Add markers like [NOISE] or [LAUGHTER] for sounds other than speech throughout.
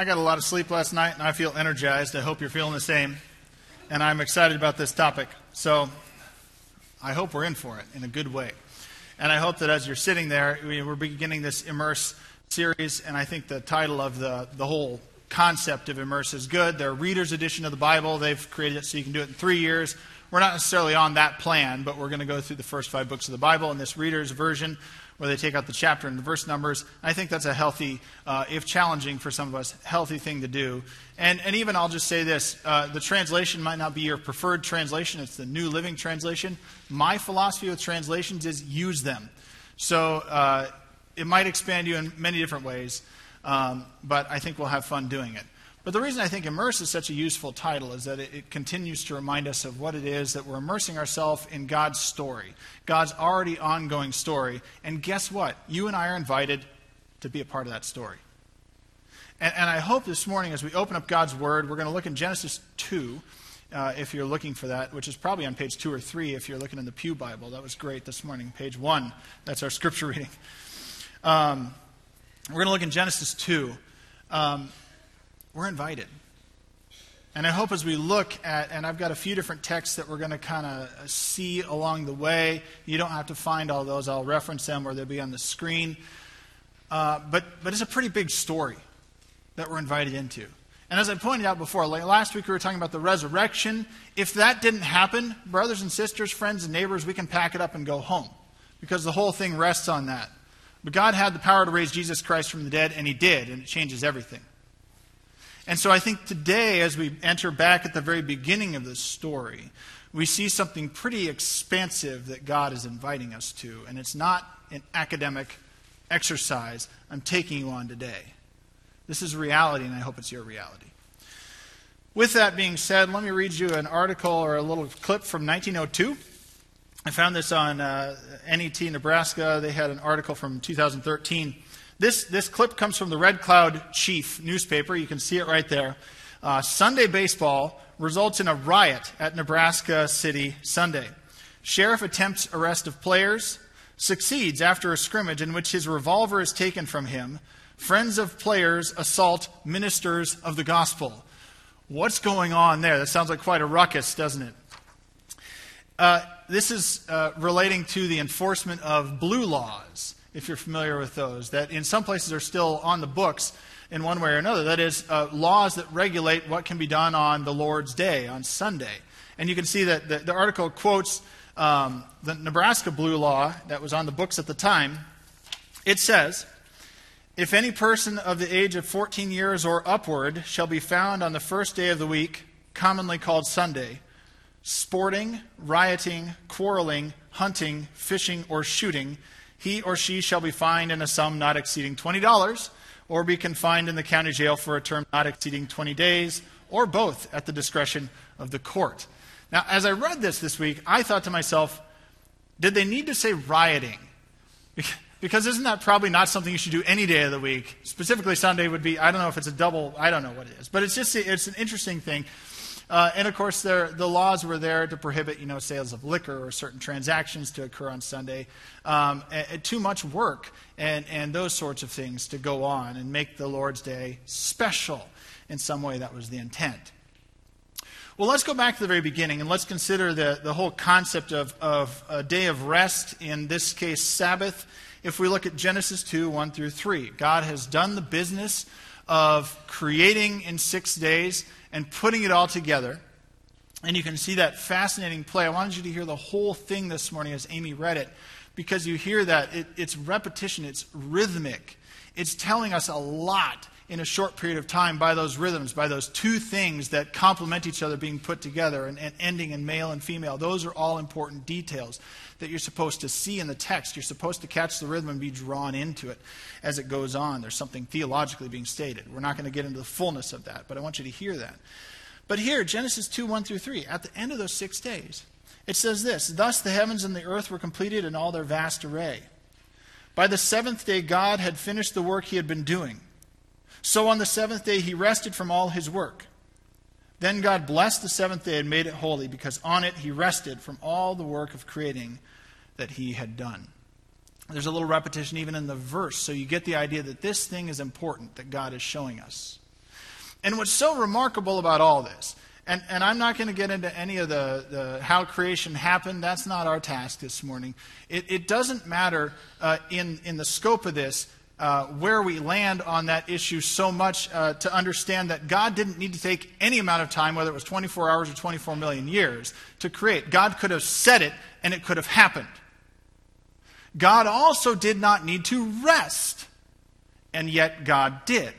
I got a lot of sleep last night and I feel energized. I hope you're feeling the same. And I'm excited about this topic. So I hope we're in for it in a good way. And I hope that as you're sitting there, we're beginning this Immerse series, and I think the title of the, the whole concept of Immerse is good. Their reader's edition of the Bible, they've created it so you can do it in three years. We're not necessarily on that plan, but we're going to go through the first five books of the Bible in this reader's version where they take out the chapter and the verse numbers. I think that's a healthy, uh, if challenging for some of us, healthy thing to do. And, and even I'll just say this uh, the translation might not be your preferred translation, it's the New Living Translation. My philosophy with translations is use them. So uh, it might expand you in many different ways, um, but I think we'll have fun doing it. But the reason I think immerse is such a useful title is that it, it, continues to remind us of what it is that we're immersing ourselves in God's story, God's already ongoing story. And guess what? You and I are invited to be a part of that story. And, and I hope this morning, as we open up God's Word, we're going to look in Genesis 2, uh, if you're looking for that, which is probably on page 2 or 3 if you're looking in the Pew Bible. That was great this morning. Page 1, that's our scripture reading. Um, we're going to look in Genesis 2. Um, we're invited. And I hope as we look at, and I've got a few different texts that we're going to kind of see along the way. You don't have to find all those. I'll reference them or they'll be on the screen. Uh, but, but it's a pretty big story that we're invited into. And as I pointed out before, last week we were talking about the resurrection. If that didn't happen, brothers and sisters, friends and neighbors, we can pack it up and go home because the whole thing rests on that. But God had the power to raise Jesus Christ from the dead, and He did, and it changes everything. And so I think today, as we enter back at the very beginning of this story, we see something pretty expansive that God is inviting us to. And it's not an academic exercise I'm taking you on today. This is reality, and I hope it's your reality. With that being said, let me read you an article or a little clip from 1902. I found this on uh, NET Nebraska. They had an article from 2013. This, this clip comes from the Red Cloud Chief newspaper. You can see it right there. Uh, Sunday baseball results in a riot at Nebraska City Sunday. Sheriff attempts arrest of players, succeeds after a scrimmage in which his revolver is taken from him. Friends of players assault ministers of the gospel. What's going on there? That sounds like quite a ruckus, doesn't it? Uh, this is uh, relating to the enforcement of blue laws if you're familiar with those, that in some places are still on the books in one way or another. That is, uh, laws that regulate what can be done on the Lord's Day, on Sunday. And you can see that the, the article quotes um, the Nebraska Blue Law that was on the books at the time. It says, If any person of the age of 14 years or upward shall be found on the first day of the week, commonly called Sunday, sporting, rioting, quarreling, hunting, fishing, or shooting, he or she shall be fined in a sum not exceeding $20 or be confined in the county jail for a term not exceeding 20 days or both at the discretion of the court. Now, as I read this this week, I thought to myself, did they need to say rioting? [LAUGHS] Because isn't that probably not something you should do any day of the week? Specifically, Sunday would be, I don't know if it's a double, I don't know what it is. But it's just, it's an interesting thing. Uh, and of course, there, the laws were there to prohibit, you know, sales of liquor or certain transactions to occur on Sunday. Um, and, and too much work and, and those sorts of things to go on and make the Lord's Day special in some way. That was the intent. Well, let's go back to the very beginning and let's consider the, the whole concept of, of a day of rest, in this case, Sabbath. If we look at Genesis 2 1 through 3, God has done the business of creating in six days and putting it all together. And you can see that fascinating play. I wanted you to hear the whole thing this morning as Amy read it, because you hear that it, it's repetition, it's rhythmic. It's telling us a lot in a short period of time by those rhythms, by those two things that complement each other being put together and, and, ending in male and female. Those are all important details that you're supposed to see in the text. You're supposed to catch the rhythm and be drawn into it as it goes on. There's something theologically being stated. We're not going to get into the fullness of that, but I want you to hear that. But here, Genesis 2 1 through 3, at the end of those six days, it says this Thus the heavens and the earth were completed in all their vast array. By the seventh day, God had finished the work he had been doing. So on the seventh day he rested from all his work. Then God blessed the seventh day and made it holy, because on it he rested from all the work of creating that he had done. There's a little repetition even in the verse, so you get the idea that this thing is important that God is showing us. And what's so remarkable about all this, and, and I'm not going to get into any of the, the, how creation happened. That's not our task this morning. It, it doesn't matter uh, in, in the scope of this uh, where we land on that issue so much uh, to understand that God didn't need to take any amount of time, whether it was 24 hours or 24 million years, to create. God could have said it and it could have happened. God also did not need to rest, and yet God did.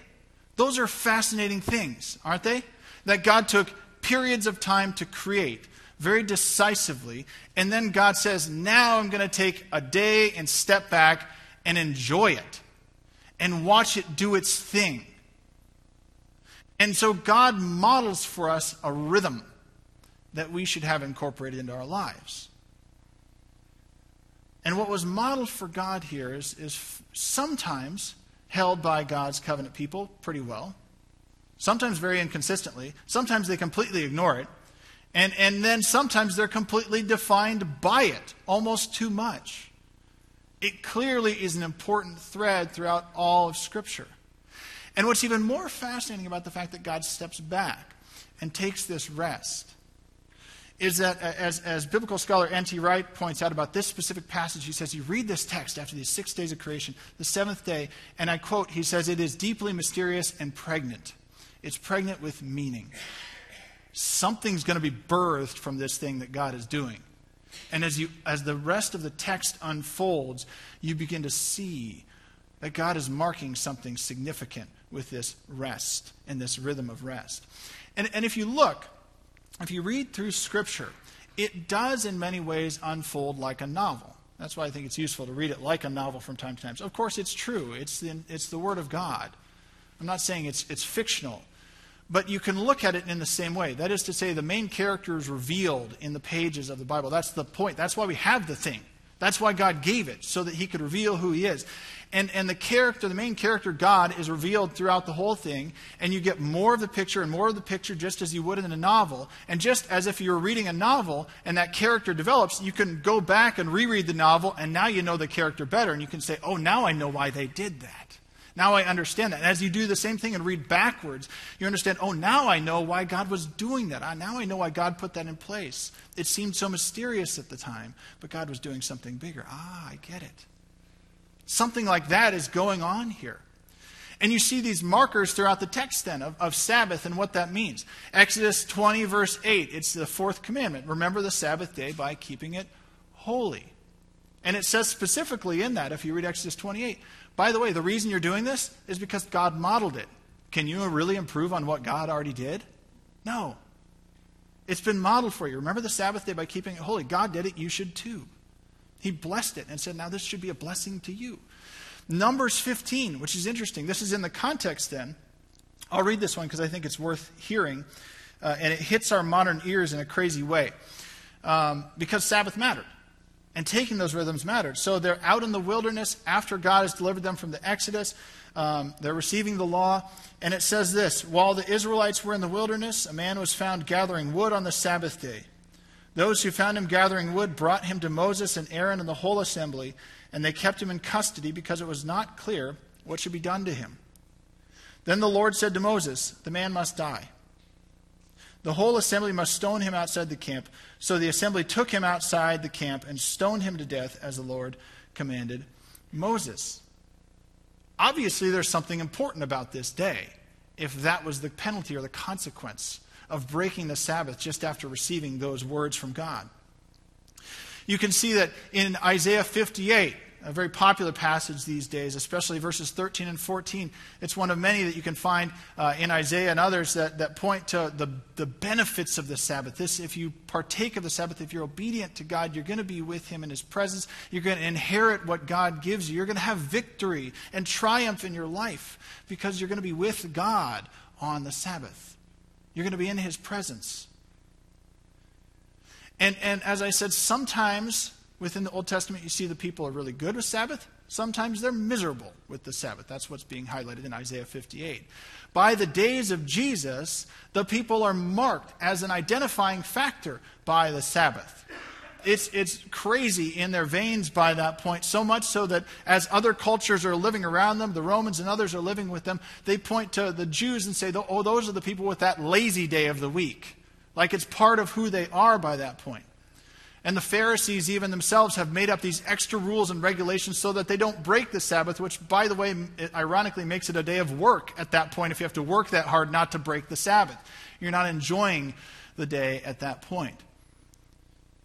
Those are fascinating things, aren't they? That God took periods of time to create very decisively, and then God says, Now I'm going to take a day and step back and enjoy it and watch it do its thing. And so God models for us a rhythm that we should have incorporated into our lives. And what was modeled for God here is, is sometimes held by God's covenant people pretty well, sometimes very inconsistently, sometimes they completely ignore it, and, and then sometimes they're completely defined by it, almost too much. It clearly is an important thread throughout all of Scripture. And what's even more fascinating about the fact that God steps back and takes this rest is that, uh, as, as biblical scholar N.T. Wright points out about this specific passage, he says, You read this text after these six days of creation, the seventh day, and I quote, he says, It is deeply mysterious and pregnant. It's pregnant with meaning. Something's going to be birthed from this thing that God is doing. And as, you, as the rest of the text unfolds, you begin to see that God is marking something significant with this rest and this rhythm of rest. And, and if you look, if you read through Scripture, it does in many ways unfold like a novel. That's why I think it's useful to read it like a novel from time to time. So of course, it's true, it's the, it's the Word of God. I'm not saying it's, it's fictional, but you can look at it in the same way. That is to say, the main character is revealed in the pages of the Bible. That's the point. That's why we have the thing. That's why God gave it, so that He could reveal who He is. And, and the character, the main character, God, is revealed throughout the whole thing, and you get more of the picture and more of the picture just as you would in a novel. And just as if you were reading a novel and that character develops, you can go back and reread the novel, and now you know the character better, and you can say, oh, now I know why they did that. Now I understand that. And as you do the same thing and read backwards, you understand, oh, now I know why God was doing that. Now I know why God put that in place. It seemed so mysterious at the time, but God was doing something bigger. Ah, I get it. Something like that is going on here. And you see these markers throughout the text then of, of, Sabbath and what that means. Exodus 20, verse 8, it's the fourth commandment. Remember the Sabbath day by keeping it holy. And it says specifically in that, if you read Exodus 28, by the way, the reason you're doing this is because God modeled it. Can you really improve on what God already did? No. It's been modeled for you. Remember the Sabbath day by keeping it holy. God did it, you should too. He blessed it and said, now this should be a blessing to you. Numbers 15, which is interesting. This is in the context then. I'll read this one because I think it's worth hearing. Uh, and it hits our modern ears in a crazy way. Um, because Sabbath mattered. And taking those rhythms mattered. So they're out in the wilderness after God has delivered them from the Exodus. Um, they're receiving the law. And it says this While the Israelites were in the wilderness, a man was found gathering wood on the Sabbath day. Those who found him gathering wood brought him to Moses and Aaron and the whole assembly, and they kept him in custody because it was not clear what should be done to him. Then the Lord said to Moses, The man must die. The whole assembly must stone him outside the camp. So the assembly took him outside the camp and stoned him to death as the Lord commanded Moses. Obviously, there's something important about this day if that was the penalty or the consequence of breaking the Sabbath just after receiving those words from God. You can see that in Isaiah 58, a very popular passage these days, especially verses 13 and 14. It's one of many that you can find uh, in Isaiah and others that, that point to the, the benefits of the Sabbath. This, if you partake of the Sabbath, if you're obedient to God, you're going to be with Him in His presence. You're going to inherit what God gives you. You're going to have victory and triumph in your life because you're going to be with God on the Sabbath. You're going to be in His presence. And, and as I said, sometimes within the Old Testament, you see the people are really good with Sabbath. Sometimes they're miserable with the Sabbath. That's what's being highlighted in Isaiah 58. By the days of Jesus, the people are marked as an identifying factor by the Sabbath. It's, it's crazy in their veins by that point, so much so that as other cultures are living around them, the Romans and others are living with them, they point to the Jews and say, oh, those are the people with that lazy day of the week. Like it's part of who they are by that point. And the Pharisees, even themselves, have made up these extra rules and regulations so that they don't break the Sabbath, which, by the way, ironically makes it a day of work at that point if you have to work that hard not to break the Sabbath. You're not enjoying the day at that point.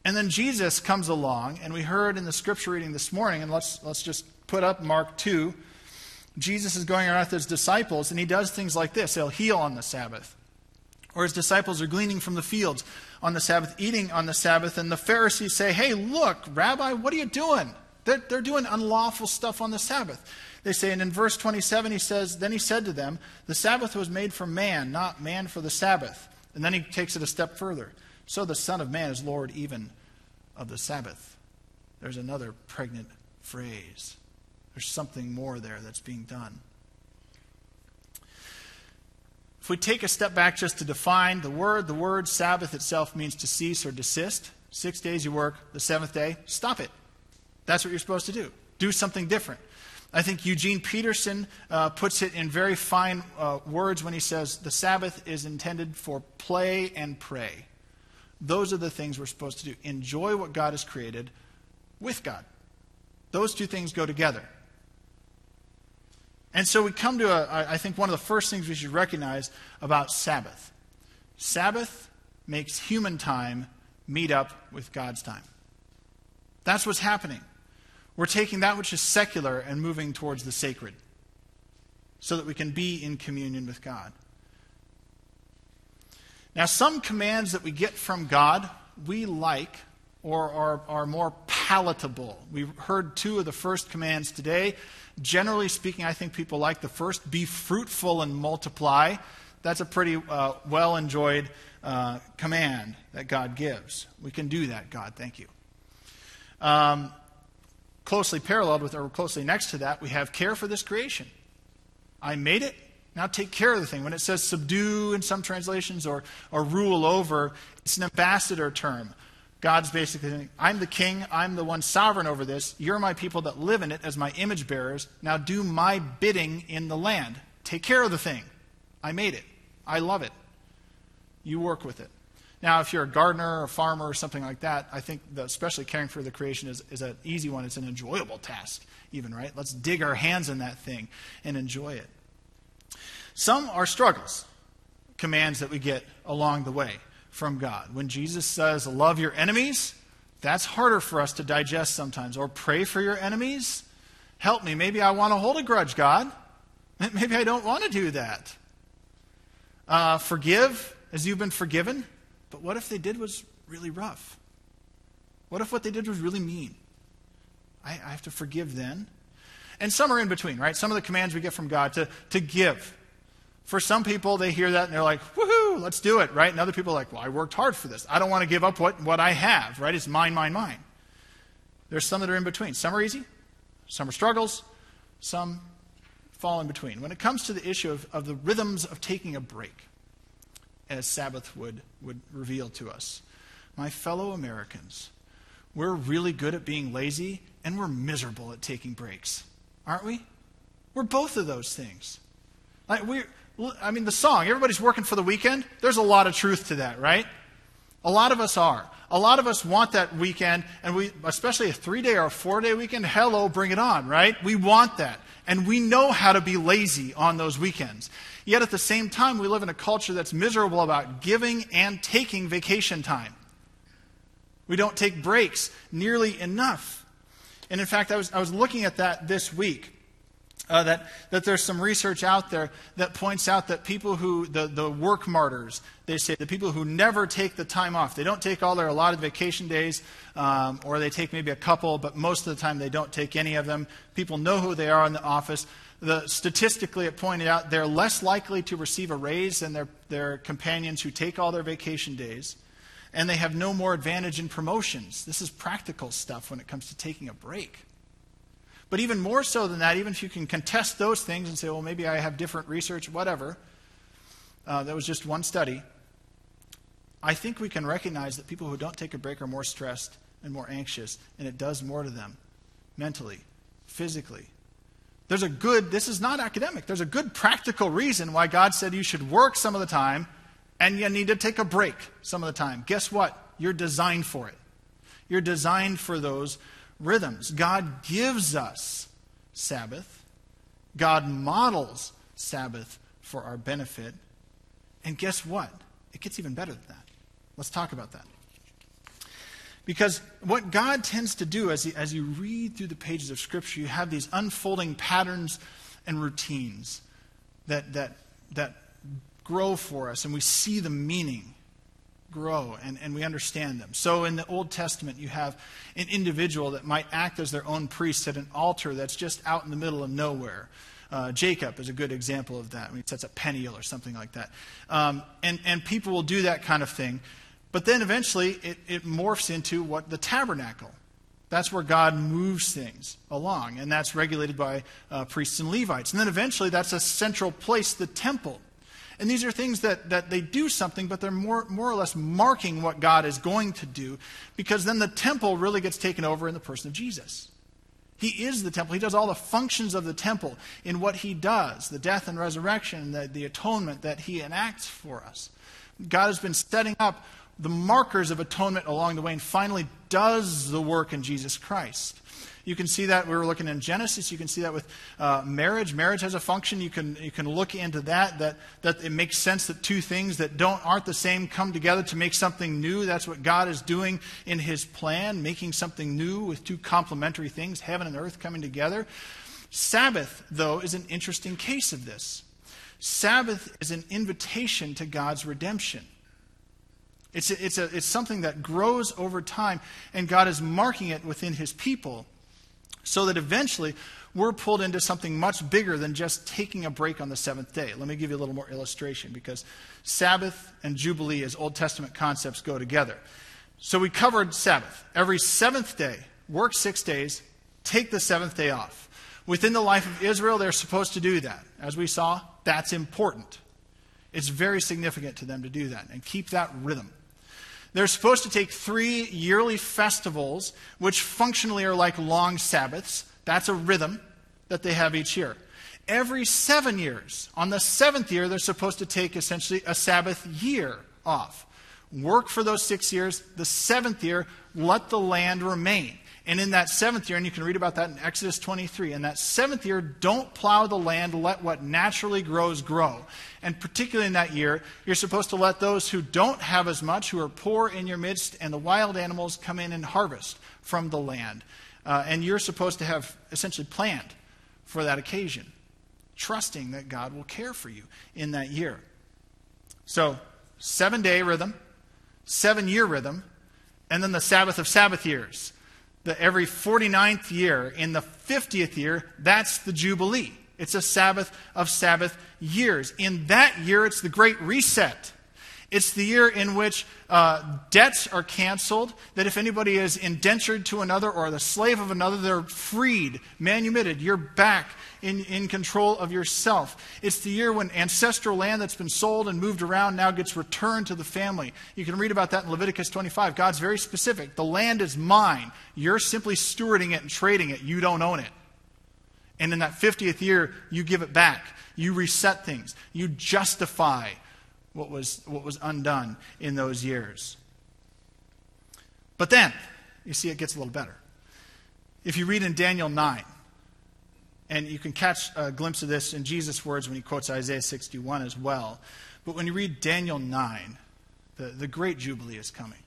And then Jesus comes along, and we heard in the scripture reading this morning, and let's, let's just put up Mark 2. Jesus is going around with his disciples, and he does things like this. He'll heal on the Sabbath. Or his disciples are gleaning from the fields on the Sabbath, eating on the Sabbath, and the Pharisees say, Hey, look, Rabbi, what are you doing? They're, they're doing unlawful stuff on the Sabbath. They say, and in verse 27, he says, Then he said to them, The Sabbath was made for man, not man for the Sabbath. And then he takes it a step further. So the Son of Man is Lord even of the Sabbath. There's another pregnant phrase. There's something more there that's being done. If we take a step back just to define the word, the word Sabbath itself means to cease or desist. Six days you work, the seventh day, stop it. That's what you're supposed to do. Do something different. I think Eugene Peterson uh, puts it in very fine uh, words when he says the Sabbath is intended for play and pray. Those are the things we're supposed to do. Enjoy what God has created with God. Those two things go together. And so we come to, a, I think, one of the first things we should recognize about Sabbath Sabbath makes human time meet up with God's time. That's what's happening. We're taking that which is secular and moving towards the sacred so that we can be in communion with God. Now, some commands that we get from God we like or are, are more palatable. We heard two of the first commands today. Generally speaking, I think people like the first be fruitful and multiply. That's a pretty uh, well enjoyed uh, command that God gives. We can do that, God. Thank you. Um, closely paralleled with, or closely next to that, we have care for this creation. I made it. Now take care of the thing. When it says subdue in some translations or, or rule over, it's an ambassador term. God's basically saying, I'm the king, I'm the one sovereign over this. You're my people that live in it as my image bearers. Now do my bidding in the land. Take care of the thing. I made it. I love it. You work with it. Now, if you're a gardener or a farmer or something like that, I think that especially caring for the creation is, is an easy one. It's an enjoyable task, even, right? Let's dig our hands in that thing and enjoy it. Some are struggles, commands that we get along the way from God. When Jesus says, Love your enemies, that's harder for us to digest sometimes. Or pray for your enemies. Help me. Maybe I want to hold a grudge, God. [LAUGHS] Maybe I don't want to do that. Uh, forgive as you've been forgiven. But what if they did was really rough? What if what they did was really mean? I, I have to forgive then. And some are in between, right? Some of the commands we get from God to, to give. For some people, they hear that and they're like, woohoo, let's do it, right? And other people are like, well, I worked hard for this. I don't want to give up what, what I have, right? It's mine, mine, mine. There's some that are in between. Some are easy, some are struggles, some fall in between. When it comes to the issue of, of the rhythms of taking a break, as Sabbath would, would reveal to us, my fellow Americans, we're really good at being lazy and we're miserable at taking breaks, aren't we? We're both of those things. Like we're, I mean, the song, everybody's working for the weekend. There's a lot of truth to that, right? A lot of us are. A lot of us want that weekend, and we, especially a three day or a four day weekend, hello, bring it on, right? We want that. And we know how to be lazy on those weekends. Yet at the same time, we live in a culture that's miserable about giving and taking vacation time. We don't take breaks nearly enough. And in fact, I was, I was looking at that this week uh, that, that there's some research out there that points out that people who, the, the work martyrs, they say the people who never take the time off, they don't take all their allotted vacation days, um, or they take maybe a couple, but most of the time they don't take any of them. People know who they are in the office. The, statistically, it pointed out they're less likely to receive a raise than their, their companions who take all their vacation days. And they have no more advantage in promotions. This is practical stuff when it comes to taking a break. But even more so than that, even if you can contest those things and say, well, maybe I have different research, whatever, uh, that was just one study. I think we can recognize that people who don't take a break are more stressed and more anxious, and it does more to them mentally, physically. There's a good, this is not academic, there's a good practical reason why God said you should work some of the time and you need to take a break some of the time. Guess what? You're designed for it. You're designed for those rhythms. God gives us Sabbath, God models Sabbath for our benefit. And guess what? It gets even better than that. Let's talk about that. Because what God tends to do as, he, as you read through the pages of Scripture, you have these unfolding patterns and routines that, that, that grow for us, and we see the meaning grow and, and we understand them. So in the Old Testament, you have an individual that might act as their own priest at an altar that's just out in the middle of nowhere. Uh, Jacob is a good example of that. He sets up Peniel or something like that. Um, and, and people will do that kind of thing. But then eventually it, it morphs into what the tabernacle. That's where God moves things along, and that's regulated by uh, priests and Levites. And then eventually that's a central place, the temple. And these are things that, that they do something, but they're more, more or less marking what God is going to do, because then the temple really gets taken over in the person of Jesus. He is the temple. He does all the functions of the temple in what he does the death and resurrection, the, the atonement that he enacts for us. God has been setting up the markers of atonement along the way and finally does the work in Jesus Christ. You can see that we were looking in Genesis. You can see that with uh, marriage. Marriage has a function. You can you can look into that. That that it makes sense that two things that don't aren't the same come together to make something new. That's what God is doing in His plan, making something new with two complementary things, heaven and earth coming together. Sabbath, though, is an interesting case of this. Sabbath is an invitation to God's redemption. It's, a, it's, a, it's something that grows over time, and God is marking it within His people so that eventually we're pulled into something much bigger than just taking a break on the seventh day. Let me give you a little more illustration because Sabbath and Jubilee, as Old Testament concepts, go together. So we covered Sabbath. Every seventh day, work six days, take the seventh day off. Within the life of Israel, they're supposed to do that. As we saw, that's important. It's very significant to them to do that and keep that rhythm. They're supposed to take three yearly festivals, which functionally are like long Sabbaths. That's a rhythm that they have each year. Every seven years, on the seventh year, they're supposed to take essentially a Sabbath year off. Work for those six years. The seventh year, let the land remain. And in that seventh year, and you can read about that in Exodus 23, in that seventh year, don't plow the land, let what naturally grows grow. And particularly in that year, you're supposed to let those who don't have as much, who are poor in your midst, and the wild animals come in and harvest from the land. Uh, and you're supposed to have essentially planned for that occasion, trusting that God will care for you in that year. So, seven day rhythm, seven year rhythm, and then the Sabbath of Sabbath years the, every 49th year. In the 50th year, that's the Jubilee. It's a Sabbath of Sabbath years. In that year, it's the Great Reset. It's the year in which uh, debts are canceled, that if anybody is indentured to another or the slave of another, they're freed, manumitted. You're back in, in control of yourself. It's the year when ancestral land that's been sold and moved around now gets returned to the family. You can read about that in Leviticus 25. God's very specific. The land is mine. You're simply stewarding it and trading it. You don't own it. And in that 50th year, you give it back. You reset things. You justify what was, what was undone in those years. But then, you see, it gets a little better. If you read in Daniel 9, and you can catch a glimpse of this in Jesus' words when he quotes Isaiah 61 as well. But when you read Daniel 9, the, the great Jubilee is coming.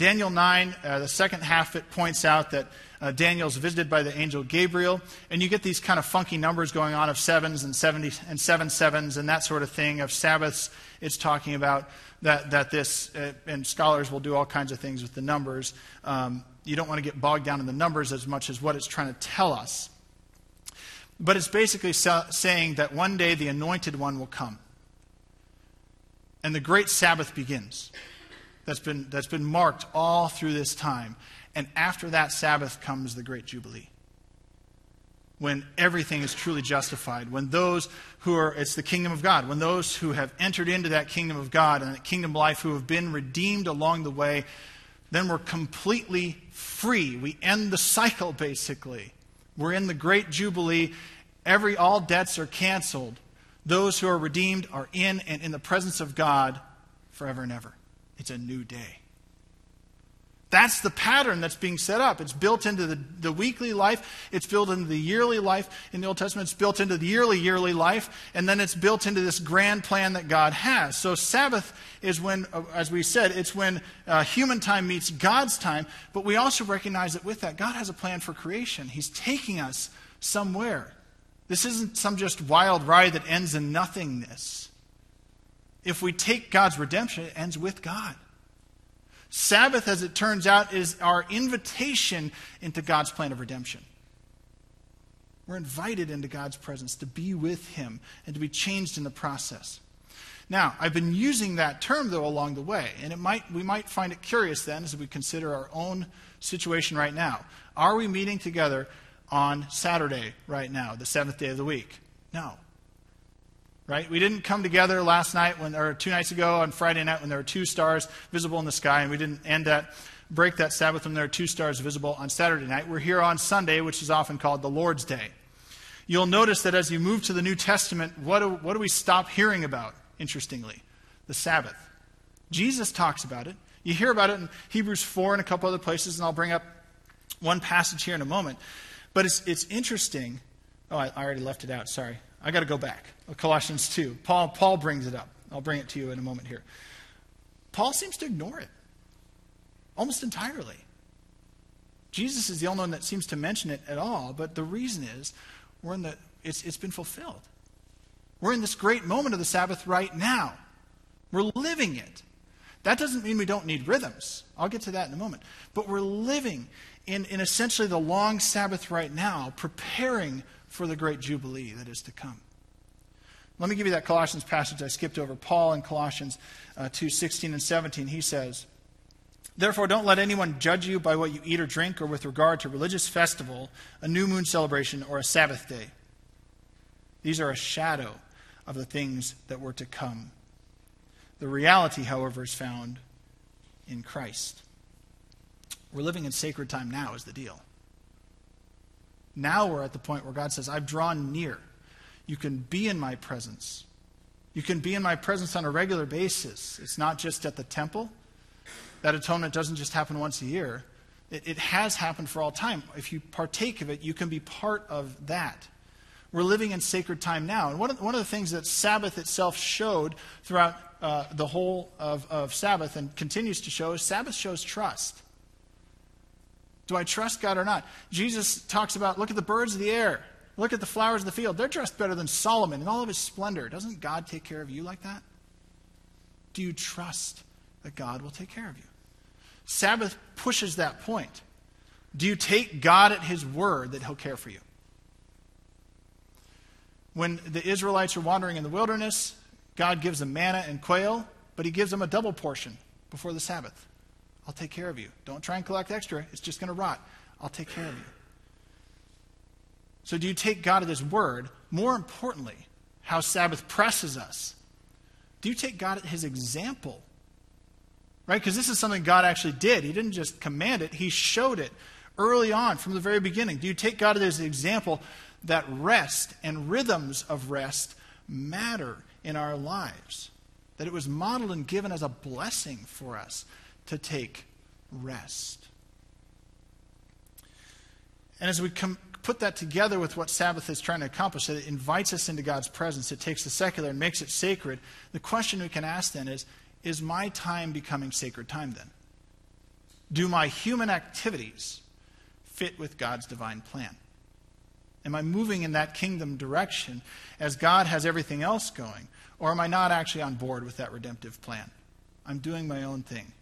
Daniel 9, uh, the second half, it points out that uh, Daniel's visited by the angel Gabriel, and you get these kind of funky numbers going on of sevens and, 70, and seven sevens and that sort of thing, of Sabbaths. It's talking about that, that this, uh, and scholars will do all kinds of things with the numbers. Um, you don't want to get bogged down in the numbers as much as what it's trying to tell us. But it's basically saying that one day the anointed one will come. And the great Sabbath begins that's been, that's been marked all through this time. And after that Sabbath comes the great Jubilee. When everything is truly justified, when those who are, it's the kingdom of God, when those who have entered into that kingdom of God and that kingdom life who have been redeemed along the way then we're completely free. We end the cycle, basically. We're in the great Jubilee. Every, all debts are canceled. Those who are redeemed are in and in the presence of God forever and ever. It's a new day. That's the pattern that's being set up. It's built into the, the weekly life. It's built into the yearly life. In the Old Testament, it's built into the yearly, yearly life. And then it's built into this grand plan that God has. So Sabbath is when, uh, as we said, it's when uh, human time meets God's time. But we also recognize that with that, God has a plan for creation. He's taking us somewhere. This isn't some just wild ride that ends in nothingness. If we take God's redemption, it ends with God. Sabbath, as it turns out, is our invitation into God's plan of redemption. We're invited into God's presence to be with Him and to be changed in the process. Now, I've been using that term, though, along the way, and it might, we might find it curious then as we consider our own situation right now. Are we meeting together on Saturday right now, the seventh day of the week? No right? We didn't come together last night when, or two nights ago on Friday night when there were two stars visible in the sky, and we didn't end that, break that Sabbath when there were two stars visible on Saturday night. We're here on Sunday, which is often called the Lord's Day. You'll notice that as you move to the New Testament, what do, what do we stop hearing about, interestingly? The Sabbath. Jesus talks about it. You hear about it in Hebrews 4 and a couple other places, and I'll bring up one passage here in a moment. But it's, it's interesting. Oh, I already left it out. Sorry. I got to go back. Colossians 2. Paul, Paul brings it up. I'll bring it to you in a moment here. Paul seems to ignore it almost entirely. Jesus is the only one that seems to mention it at all, but the reason is we're in the, it's, it's been fulfilled. We're in this great moment of the Sabbath right now. We're living it. That doesn't mean we don't need rhythms. I'll get to that in a moment. But we're living in, in essentially the long Sabbath right now, preparing for the great Jubilee that is to come. Let me give you that Colossians passage I skipped over. Paul in Colossians uh, 2 16 and 17, he says, Therefore, don't let anyone judge you by what you eat or drink, or with regard to religious festival, a new moon celebration, or a Sabbath day. These are a shadow of the things that were to come. The reality, however, is found in Christ. We're living in sacred time now, is the deal. Now we're at the point where God says, I've drawn near. You can be in my presence. You can be in my presence on a regular basis. It's not just at the temple. That atonement doesn't just happen once a year, it, it has happened for all time. If you partake of it, you can be part of that. We're living in sacred time now. And one of, one of the things that Sabbath itself showed throughout uh, the whole of, of Sabbath and continues to show is Sabbath shows trust. Do I trust God or not? Jesus talks about look at the birds of the air, look at the flowers of the field. They're dressed better than Solomon in all of his splendor. Doesn't God take care of you like that? Do you trust that God will take care of you? Sabbath pushes that point. Do you take God at his word that he'll care for you? When the Israelites are wandering in the wilderness, God gives them manna and quail, but he gives them a double portion before the Sabbath. I'll take care of you. Don't try and collect extra, it's just going to rot. I'll take care of you. So, do you take God at His word? More importantly, how Sabbath presses us. Do you take God at His example? Right? Because this is something God actually did. He didn't just command it, He showed it early on from the very beginning. Do you take God at His example that rest and rhythms of rest matter in our lives? That it was modeled and given as a blessing for us to take rest. And as we com- put that together with what Sabbath is trying to accomplish, that it invites us into God's presence, it takes the secular and makes it sacred, the question we can ask then is Is my time becoming sacred time then? Do my human activities fit with God's divine plan? Am I moving in that kingdom direction as God has everything else going? Or am I not actually on board with that redemptive plan? I'm doing my own thing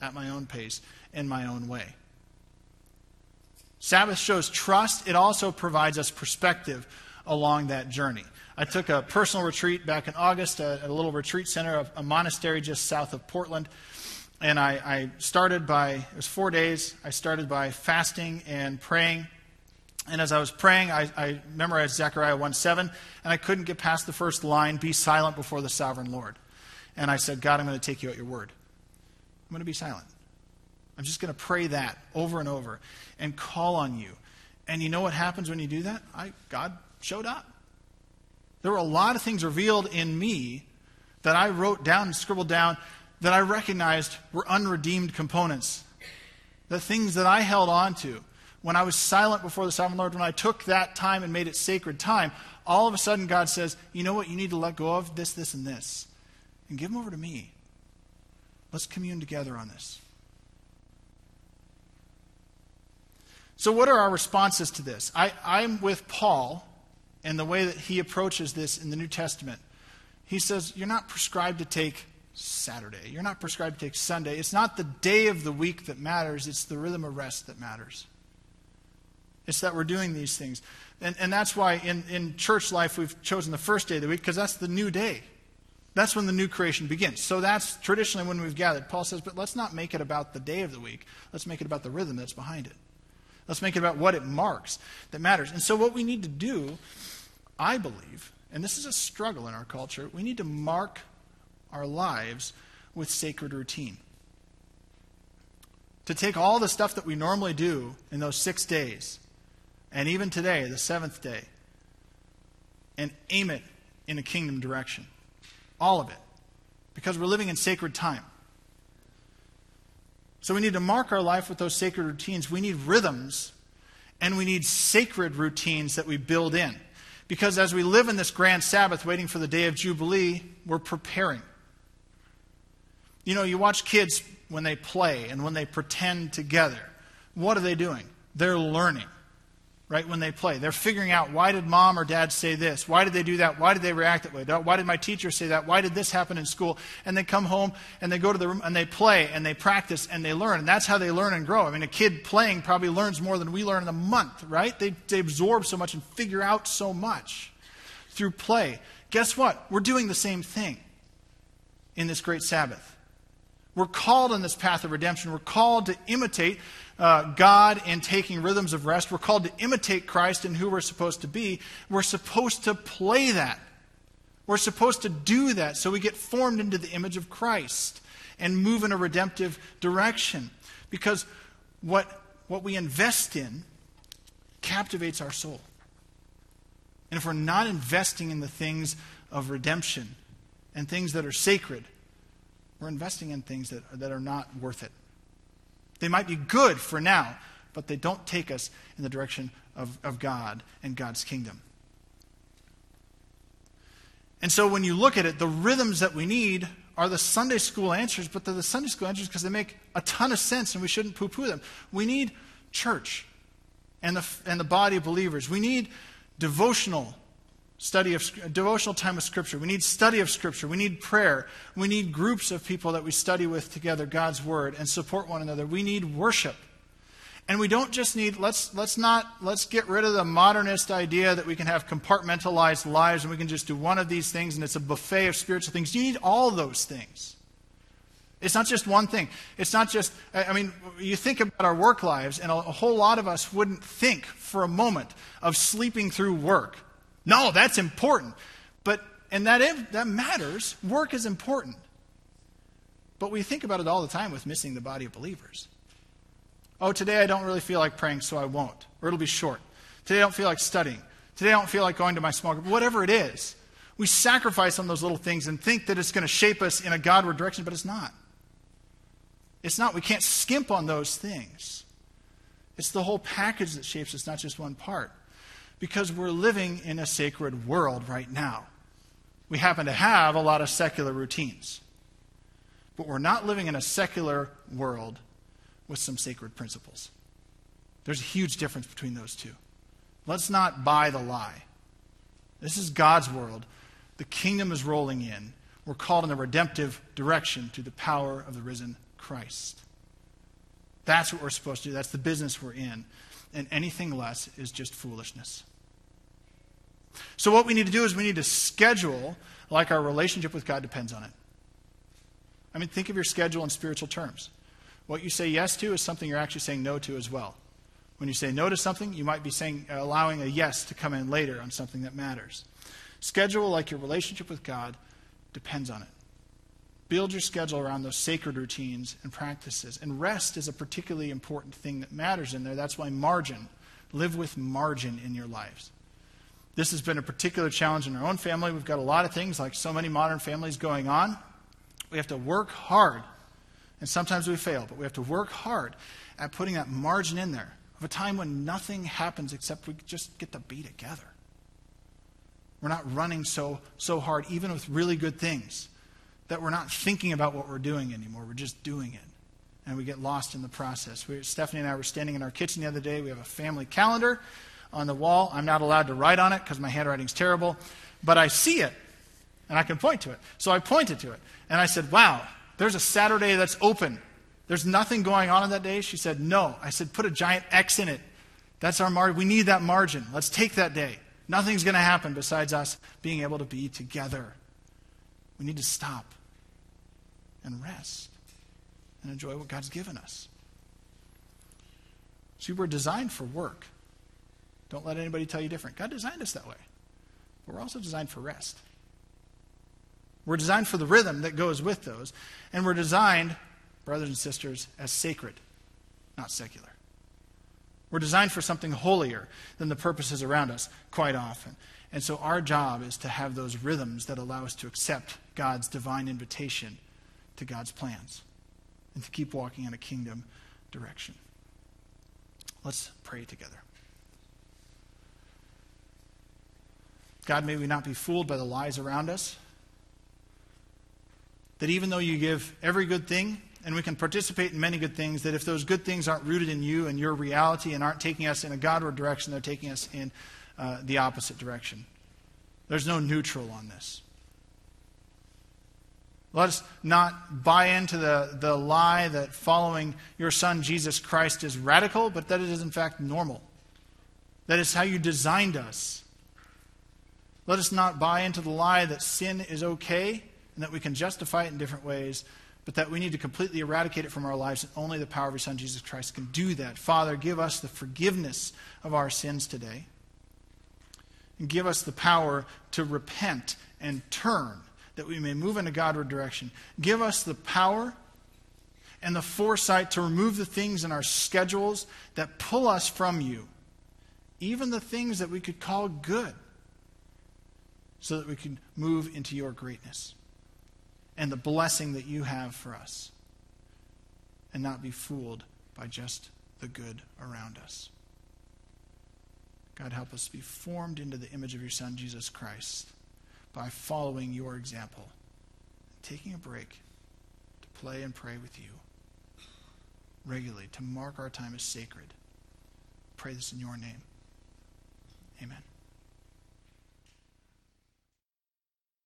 at my own pace, in my own way. Sabbath shows trust, it also provides us perspective along that journey. I took a personal retreat back in August at a little retreat center, of a monastery just south of Portland. And I, I started by, it was four days, I started by fasting and praying. And as I was praying, I, I memorized Zechariah 1 7, and I couldn't get past the first line, Be silent before the sovereign Lord. And I said, God, I'm going to take you at your word. I'm going to be silent. I'm just going to pray that over and over and call on you. And you know what happens when you do that? I, God showed up. There were a lot of things revealed in me that I wrote down and scribbled down that I recognized were unredeemed components. The things that I held on to when I was silent before the sovereign Lord, when I took that time and made it sacred time, all of a sudden God says, You know what? You need to let go of this, this, and this. And give them over to me. Let's commune together on this. So, what are our responses to this? I, I'm with Paul and the way that he approaches this in the New Testament. He says, You're not prescribed to take Saturday. You're not prescribed to take Sunday. It's not the day of the week that matters, it's the rhythm of rest that matters. It's that we're doing these things. And, and that's why in, in church life we've chosen the first day of the week, because that's the new day. That's when the new creation begins. So that's traditionally when we've gathered. Paul says, but let's not make it about the day of the week. Let's make it about the rhythm that's behind it. Let's make it about what it marks that matters. And so, what we need to do, I believe, and this is a struggle in our culture, we need to mark our lives with sacred routine. To take all the stuff that we normally do in those six days, and even today, the seventh day, and aim it in a kingdom direction. All of it. Because we're living in sacred time. So we need to mark our life with those sacred routines. We need rhythms and we need sacred routines that we build in. Because as we live in this grand Sabbath waiting for the day of Jubilee, we're preparing. You know, you watch kids when they play and when they pretend together. What are they doing? They're learning right, when they play. They're figuring out why did mom or dad say this? Why did they do that? Why did they react that way? Why did my teacher say that? Why did this happen in school? And they come home and they go to the room and they play and they practice and they learn. And that's how they learn and grow. I mean, a kid playing probably learns more than we learn in a month, right? They, they absorb so much and figure out so much through play. Guess what? We're doing the same thing in this great Sabbath. We're called on this path of redemption. We're called to imitate uh, God and taking rhythms of rest. We're called to imitate Christ in who we're supposed to be. We're supposed to play that. We're supposed to do that so we get formed into the image of Christ and move in a redemptive direction. Because what, what we invest in captivates our soul. And if we're not investing in the things of redemption and things that are sacred, we're investing in things that, that are not worth it. They might be good for now, but they don't take us in the direction of, of God and God's kingdom. And so when you look at it, the rhythms that we need are the Sunday school answers, but they're the Sunday school answers because they make a ton of sense and we shouldn't poo poo them. We need church and the, and the body of believers. We need devotional study of devotional time of scripture. We need study of scripture. We need prayer. We need groups of people that we study with together god's word and support one another. We need worship. And we don't just need let's let's not let's get rid of the modernist idea that we can have compartmentalized lives and we can just do one of these things and it's a buffet of spiritual things. You need all those things. It's not just one thing. It's not just i mean you think about our work lives and a, a whole lot of us wouldn't think for a moment of sleeping through work no, that's important. But, and that, that matters. Work is important. But we think about it all the time with missing the body of believers. Oh, today I don't really feel like praying, so I won't. Or it'll be short. Today I don't feel like studying. Today I don't feel like going to my small group. Whatever it is. We sacrifice on those little things and think that it's going to shape us in a Godward direction, but it's not. It's not. We can't skimp on those things. It's the whole package that shapes us, not just one part because we're living in a sacred world right now. We happen to have a lot of secular routines, but we're not living in a secular world with some sacred principles. There's a huge difference between those two. Let's not buy the lie. This is God's world. The kingdom is rolling in. We're called in a redemptive direction through the power of the risen Christ. That's what we're supposed to do. That's the business we're in. And anything less is just foolishness. So, what we need to do is we need to schedule like our relationship with God depends on it. I mean, think of your schedule in spiritual terms. What you say yes to is something you're actually saying no to as well. When you say no to something, you might be saying allowing a yes to come in later on something that matters. Schedule like your relationship with God depends on it. Build your schedule around those sacred routines and practices. And rest is a particularly important thing that matters in there. That's why margin. Live with margin in your lives. This has been a particular challenge in our own family. We've got a lot of things, like so many modern families, going on. We have to work hard. And sometimes we fail, but we have to work hard at putting that margin in there of a time when nothing happens except we just get to be together. We're not running so, so hard, even with really good things, that we're not thinking about what we're doing anymore. We're just doing it. And we get lost in the process. We, Stephanie and I were standing in our kitchen the other day. We have a family calendar on the wall. I'm not allowed to write on it because my handwriting's terrible, but I see it and I can point to it. So I pointed to it and I said, Wow, there's a Saturday that's open. There's nothing going on on that day. She said, No. I said, Put a giant X in it. That's our margin. We need that margin. Let's take that day. Nothing's going to happen besides us being able to be together. We need to stop and rest and enjoy what God's given us. See, we're designed for work. Don't let anybody tell you different. God designed us that way. But we're also designed for rest. We're designed for the rhythm that goes with those. And we're designed, brothers and sisters, as sacred, not secular. We're designed for something holier than the purposes around us quite often. And so our job is to have those rhythms that allow us to accept God's divine invitation to God's plans and to keep walking in a kingdom direction. Let's pray together. God, may we not be fooled by the lies around us. That even though you give every good thing, and we can participate in many good things, that if those good things aren't rooted in you and your reality and aren't taking us in a Godward direction, they're taking us in uh, the opposite direction. There's no neutral on this. Let us not buy into the, the lie that following your Son, Jesus Christ, is radical, but that it is, in fact, normal. That is how you designed us. Let us not buy into the lie that sin is okay and that we can justify it in different ways, but that we need to completely eradicate it from our lives, and only the power of your Son, Jesus Christ, can do that. Father, give us the forgiveness of our sins today, and give us the power to repent and turn, that we may move in a Godward direction. Give us the power and the foresight to remove the things in our schedules that pull us from you, even the things that we could call good so that we can move into your greatness and the blessing that you have for us and not be fooled by just the good around us. God, help us be formed into the image of your Son, Jesus Christ, by following your example, taking a break to play and pray with you regularly, to mark our time as sacred. Pray this in your name.